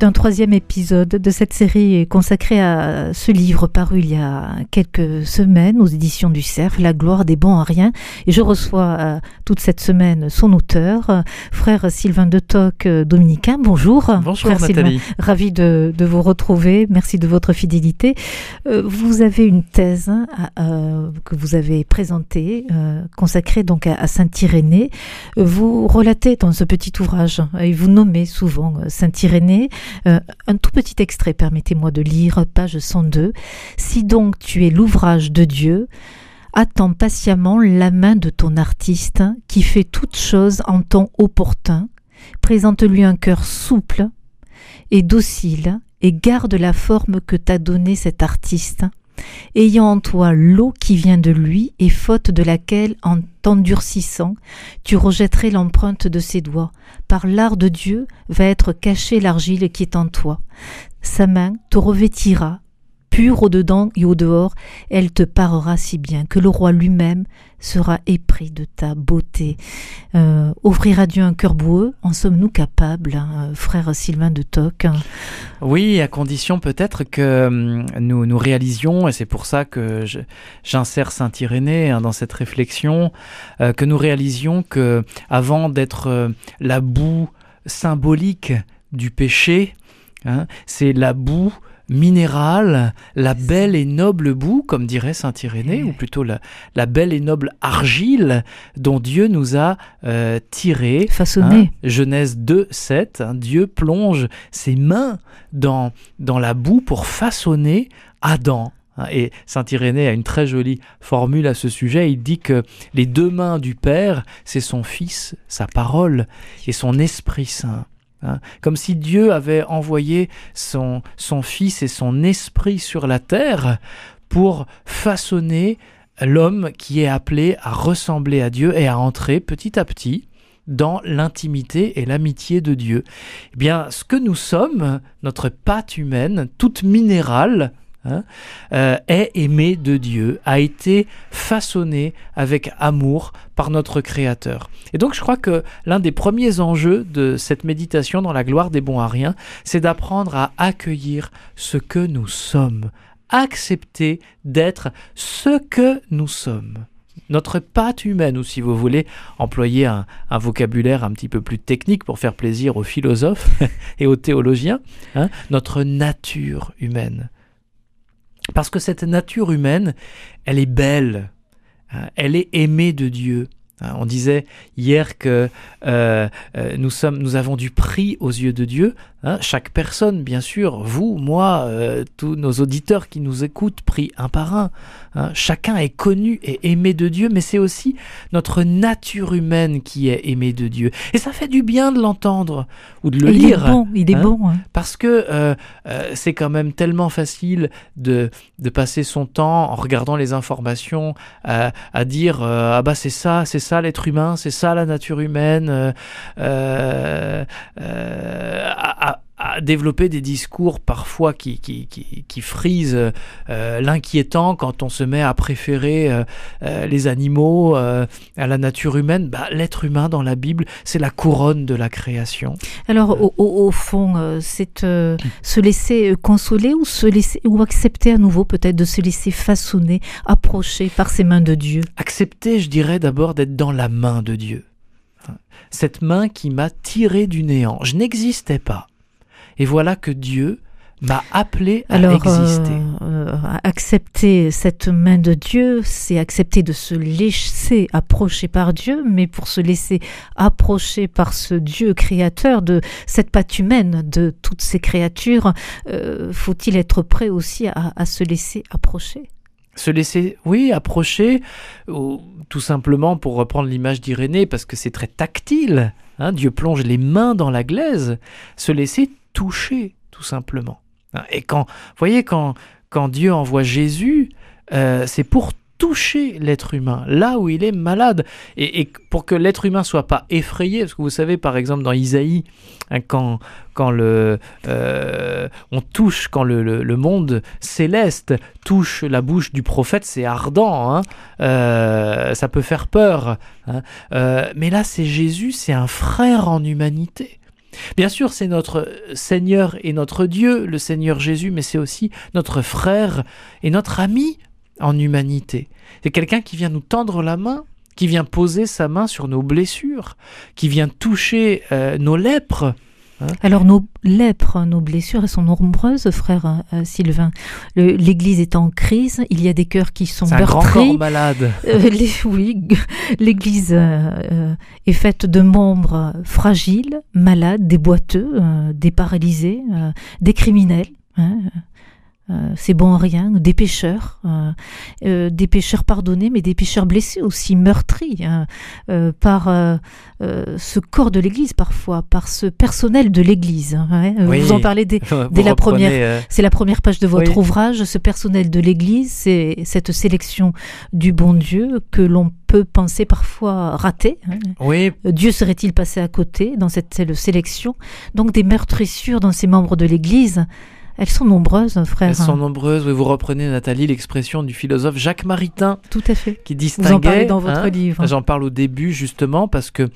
C'est un troisième épisode de cette série consacrée à ce livre paru il y a quelques semaines aux éditions du Cerf, La gloire des bons à rien. Et je reçois euh, toute cette semaine son auteur, euh, frère Sylvain de Toc, euh, dominicain. Bonjour. Bonjour frère Nathalie. Sylvain, ravi de, de, vous retrouver. Merci de votre fidélité. vous avez une thèse que vous avez présentée, consacrée donc à, à Saint-Irénée. Vous relatez dans ce petit ouvrage, et vous nommez souvent Saint-Irénée, euh, un tout petit extrait, permettez-moi de lire, page 102. Si donc tu es l'ouvrage de Dieu, attends patiemment la main de ton artiste qui fait toutes choses en temps opportun. Présente-lui un cœur souple et docile et garde la forme que t'a donnée cet artiste ayant en toi l'eau qui vient de lui et faute de laquelle, en t'endurcissant, tu rejetterais l'empreinte de ses doigts. Par l'art de Dieu va être cachée l'argile qui est en toi. Sa main te revêtira pure au dedans et au dehors, elle te parera si bien que le roi lui-même sera épris de ta beauté. Euh, offrir à Dieu un cœur boueux, en sommes-nous capables, hein, frère Sylvain de Toc? Oui, à condition peut-être que hum, nous, nous réalisions, et c'est pour ça que j'insère Saint Irénée hein, dans cette réflexion, euh, que nous réalisions que avant d'être euh, la boue symbolique du péché, hein, c'est la boue minérale, la belle et noble boue, comme dirait saint Irénée, ou plutôt la, la, belle et noble argile dont Dieu nous a euh, tiré. Façonné. Hein, Genèse 2, 7. Hein, Dieu plonge ses mains dans, dans la boue pour façonner Adam. Hein, et Saint Irénée a une très jolie formule à ce sujet. Il dit que les deux mains du Père, c'est son Fils, sa parole et son Esprit Saint. Hein, comme si Dieu avait envoyé son, son Fils et son Esprit sur la terre pour façonner l'homme qui est appelé à ressembler à Dieu et à entrer petit à petit dans l'intimité et l'amitié de Dieu. Eh bien, ce que nous sommes, notre pâte humaine, toute minérale, Hein, euh, est aimé de Dieu, a été façonné avec amour par notre Créateur. Et donc je crois que l'un des premiers enjeux de cette méditation dans la gloire des bons à rien, c'est d'apprendre à accueillir ce que nous sommes, accepter d'être ce que nous sommes notre patte humaine, ou si vous voulez employer un, vocabulaire un petit peu plus technique pour faire plaisir aux philosophes et aux théologiens, hein, notre nature humaine. Parce que cette nature humaine, elle est belle, hein, elle est aimée de Dieu. Hein, on disait hier que euh, euh, nous, sommes, nous avons du prix aux yeux de Dieu. Hein, chaque personne, bien sûr, vous, moi, euh, tous nos auditeurs qui nous écoutent, pris un par un. Hein, chacun est connu et aimé de Dieu, mais c'est aussi notre nature humaine qui est aimée de Dieu. Et ça fait du bien de l'entendre ou de le il lire. Est bon, il est bon. Parce que euh, euh, c'est quand même tellement facile de, de passer son temps en regardant les informations à, à dire ah bah c'est ça, c'est ça l'être humain, c'est ça la nature humaine. À développer des discours parfois qui, qui, qui, qui frisent euh, l'inquiétant quand on se met à préférer euh, euh, les animaux à la nature humaine. Bah, L'être humain dans la Bible, c'est la couronne de la création. Alors au, fond, c'est se laisser consoler ou, se laisser, ou accepter à nouveau peut-être de se laisser façonner, approcher par ses mains de Dieu? Accepter, je dirais d'abord d'être dans la main de Dieu. Cette main qui m'a tiré du néant. Je n'existais pas. Et voilà que Dieu m'a appelé à Alors, exister. Euh, accepter cette main de Dieu, c'est accepter de se laisser approcher par Dieu, mais pour se laisser approcher par ce Dieu créateur de cette patte humaine, de toutes ces créatures, euh, faut-il être prêt aussi à, à se laisser approcher? Se laisser, oui, approcher, ou tout simplement pour reprendre l'image d'Irénée, parce que c'est très tactile. Hein, Dieu plonge les mains dans la glaise, se laisser toucher, tout simplement. Et quand, vous voyez, quand, quand Dieu envoie Jésus, euh, c'est pour toucher l'être humain là où il est malade. Et, pour que l'être humain soit pas effrayé, parce que vous savez, par exemple, dans Isaïe, hein, quand, quand le, euh, on touche, quand le, le, monde céleste touche la bouche du prophète, c'est ardent, hein. Euh, ça peut faire peur. hein. Mais là, c'est Jésus, c'est un frère en humanité. Bien sûr, c'est notre Seigneur et notre Dieu, le Seigneur Jésus, mais c'est aussi notre frère et notre ami en humanité. C'est quelqu'un qui vient nous tendre la main, qui vient poser sa main sur nos blessures, qui vient toucher euh, nos lèpres. Alors nos lèpres, nos blessures, elles sont nombreuses, frère euh, Sylvain. L'Église est en crise, il y a des cœurs qui sont un grand corps malade. Euh, les- oui, l'Église euh, est faite de membres fragiles, malades, des boiteux, des paralysés, des criminels. hein, euh, c'est bon à rien, des pécheurs, euh, euh, des pécheurs pardonnés, mais des pécheurs blessés aussi, meurtris hein, par ce corps de l'Église parfois, par ce personnel de l'Église. hein, Oui. Vous en parlez Dès la première- c'est la première page de votre Oui. ouvrage, ce personnel de l'Église, c'est cette sélection du bon Dieu que l'on peut penser parfois ratée. hein. oui, Dieu serait-il passé à côté dans cette sélection? Donc des meurtrissures dans ces membres de l'Église, elles sont nombreuses, frère. elles sont nombreuses. Oui, vous reprenez, Nathalie, l'expression du philosophe Jacques Maritain Tout à fait. qui Vous distinguait. en parlez dans votre hein, livre. J'en parle au début justement parce que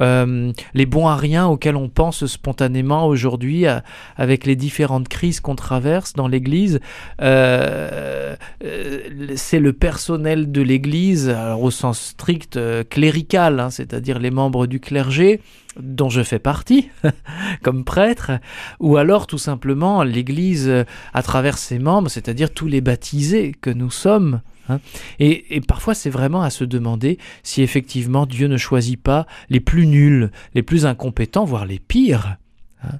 euh, les bons à rien auxquels on pense spontanément aujourd'hui, à- avec les différentes crises qu'on traverse dans l'Église, euh, euh, c'est le personnel de l'Église, alors au sens strict euh, clérical, hein, c'est-à-dire les membres du clergé dont je fais partie comme prêtre, ou alors tout simplement l'Église à travers ses membres, c'est-à-dire tous les baptisés que nous sommes. hein. Et, et parfois c'est vraiment à se demander si effectivement Dieu ne choisit pas les plus nuls, les plus incompétents, voire les pires. hein.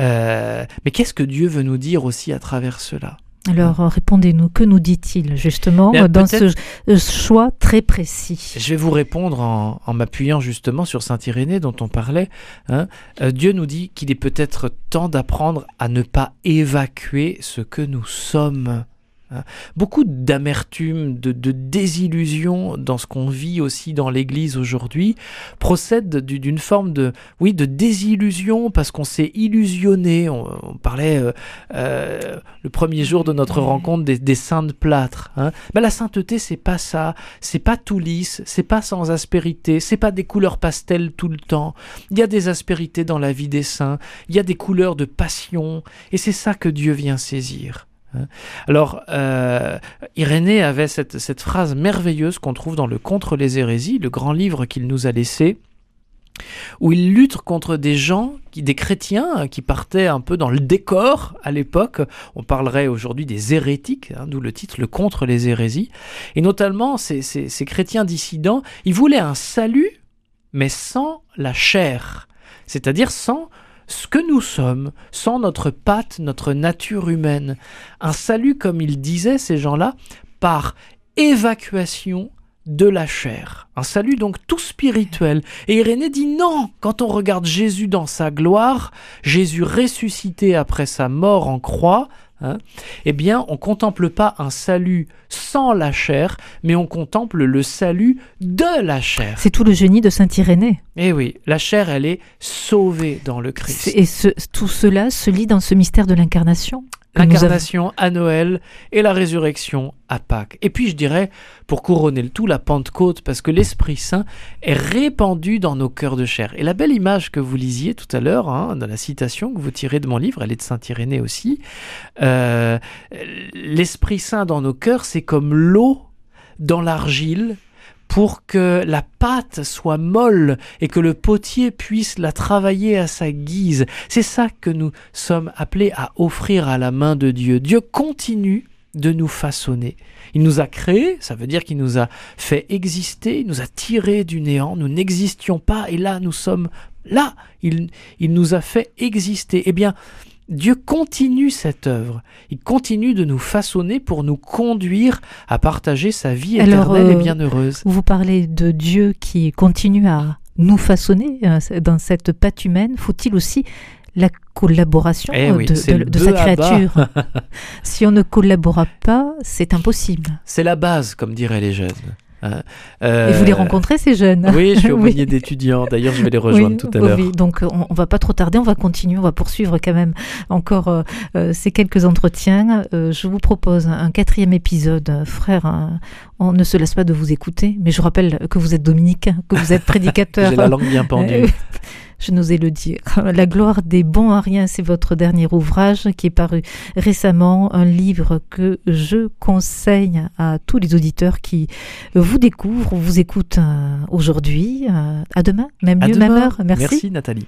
Euh, mais qu'est-ce que Dieu veut nous dire aussi à travers cela? Alors répondez-nous, que nous dit-il justement Bien, dans ce euh, choix très précis? Je vais vous répondre en, en m'appuyant justement sur Saint Irénée dont on parlait. hein. Euh, Dieu nous dit qu'il est peut-être temps d'apprendre à ne pas évacuer ce que nous sommes. Hein. Beaucoup d'amertume, de, désillusion dans ce qu'on vit aussi dans l'Église aujourd'hui procède du- d'une forme de, oui, de désillusion parce qu'on s'est illusionné. On, parlait euh, euh, le premier jour de notre rencontre des, des saints de plâtre. hein. Ben, la sainteté, c'est pas ça c'est pas tout lisse, c'est pas sans aspérité, c'est pas des couleurs pastel tout le temps. Il y a des aspérités dans la vie des saints, il y a des couleurs de passion, et c'est ça que Dieu vient saisir. Hein. Alors, euh, Irénée avait cette, phrase merveilleuse qu'on trouve dans le Contre les hérésies, le grand livre qu'il nous a laissé, où il lutte contre des gens, des chrétiens qui partaient un peu dans le décor à l'époque. On parlerait aujourd'hui des hérétiques, hein, d'où le titre, le Contre les hérésies. Et notamment, ces- ces chrétiens dissidents, ils voulaient un salut, mais sans la chair, c'est-à-dire sans ce que nous sommes, sans notre patte, notre nature humaine. Un salut, comme ils disaient, ces gens-là, par évacuation de la chair. Un salut donc tout spirituel. Et Irénée dit non, quand on regarde Jésus dans sa gloire, Jésus ressuscité après sa mort en croix, hein, eh bien, on contemple pas un salut sans la chair, mais on contemple le salut de la chair. C'est tout le génie de Saint Irénée. Eh oui, la chair, elle est sauvée dans le Christ. Et ce- tout cela se lit dans ce mystère de l'incarnation. L'incarnation à Noël et la résurrection à Pâques. Et puis je dirais, pour couronner le tout, la Pentecôte, parce que l'Esprit Saint est répandu dans nos cœurs de chair. Et la belle image que vous lisiez tout à l'heure, hein, dans la citation que vous tirez de mon livre, elle est de Saint Irénée aussi, euh, l'Esprit Saint dans nos cœurs, c'est comme l'eau dans l'argile pour que la pâte soit molle et que le potier puisse la travailler à sa guise. C'est ça que nous sommes appelés à offrir à la main de Dieu. Dieu continue de nous façonner. Il nous a créés, ça veut dire qu'il nous a fait exister, il nous a tirés du néant, nous n'existions pas et là nous sommes là. Il, il nous a fait exister. Eh bien, Dieu continue cette œuvre. Il continue de nous façonner pour nous conduire à partager sa vie Alors, éternelle euh, et bienheureuse. Vous parlez de Dieu qui continue à nous façonner euh, dans cette patte humaine. Faut-il aussi la collaboration Eh oui, de, de- sa créature. si on ne collabora pas, c'est impossible. C'est la base, comme diraient les jeunes. Euh, Et vous les rencontrez, ces jeunes? Oui, je suis au Oui. d'étudiants. D'ailleurs, je vais les rejoindre Oui, tout à l'heure. oui. Donc on, on va pas trop tarder, on va continuer, on va poursuivre quand même encore euh, euh, ces quelques entretiens. Euh, je vous propose un quatrième épisode, Euh, frère. hein, on ne se lasse pas de vous écouter, mais je rappelle que vous êtes dominicain, que vous êtes prédicateur. J'ai la langue bien pendue. Je n'osais le dire. La gloire des bons à rien, c'est votre dernier ouvrage qui est paru récemment, un livre que je conseille à tous les auditeurs qui vous découvrent, vous écoutent euh, aujourd'hui. Euh, À demain, même À lieu, demain. même heure. Merci. Merci Nathalie.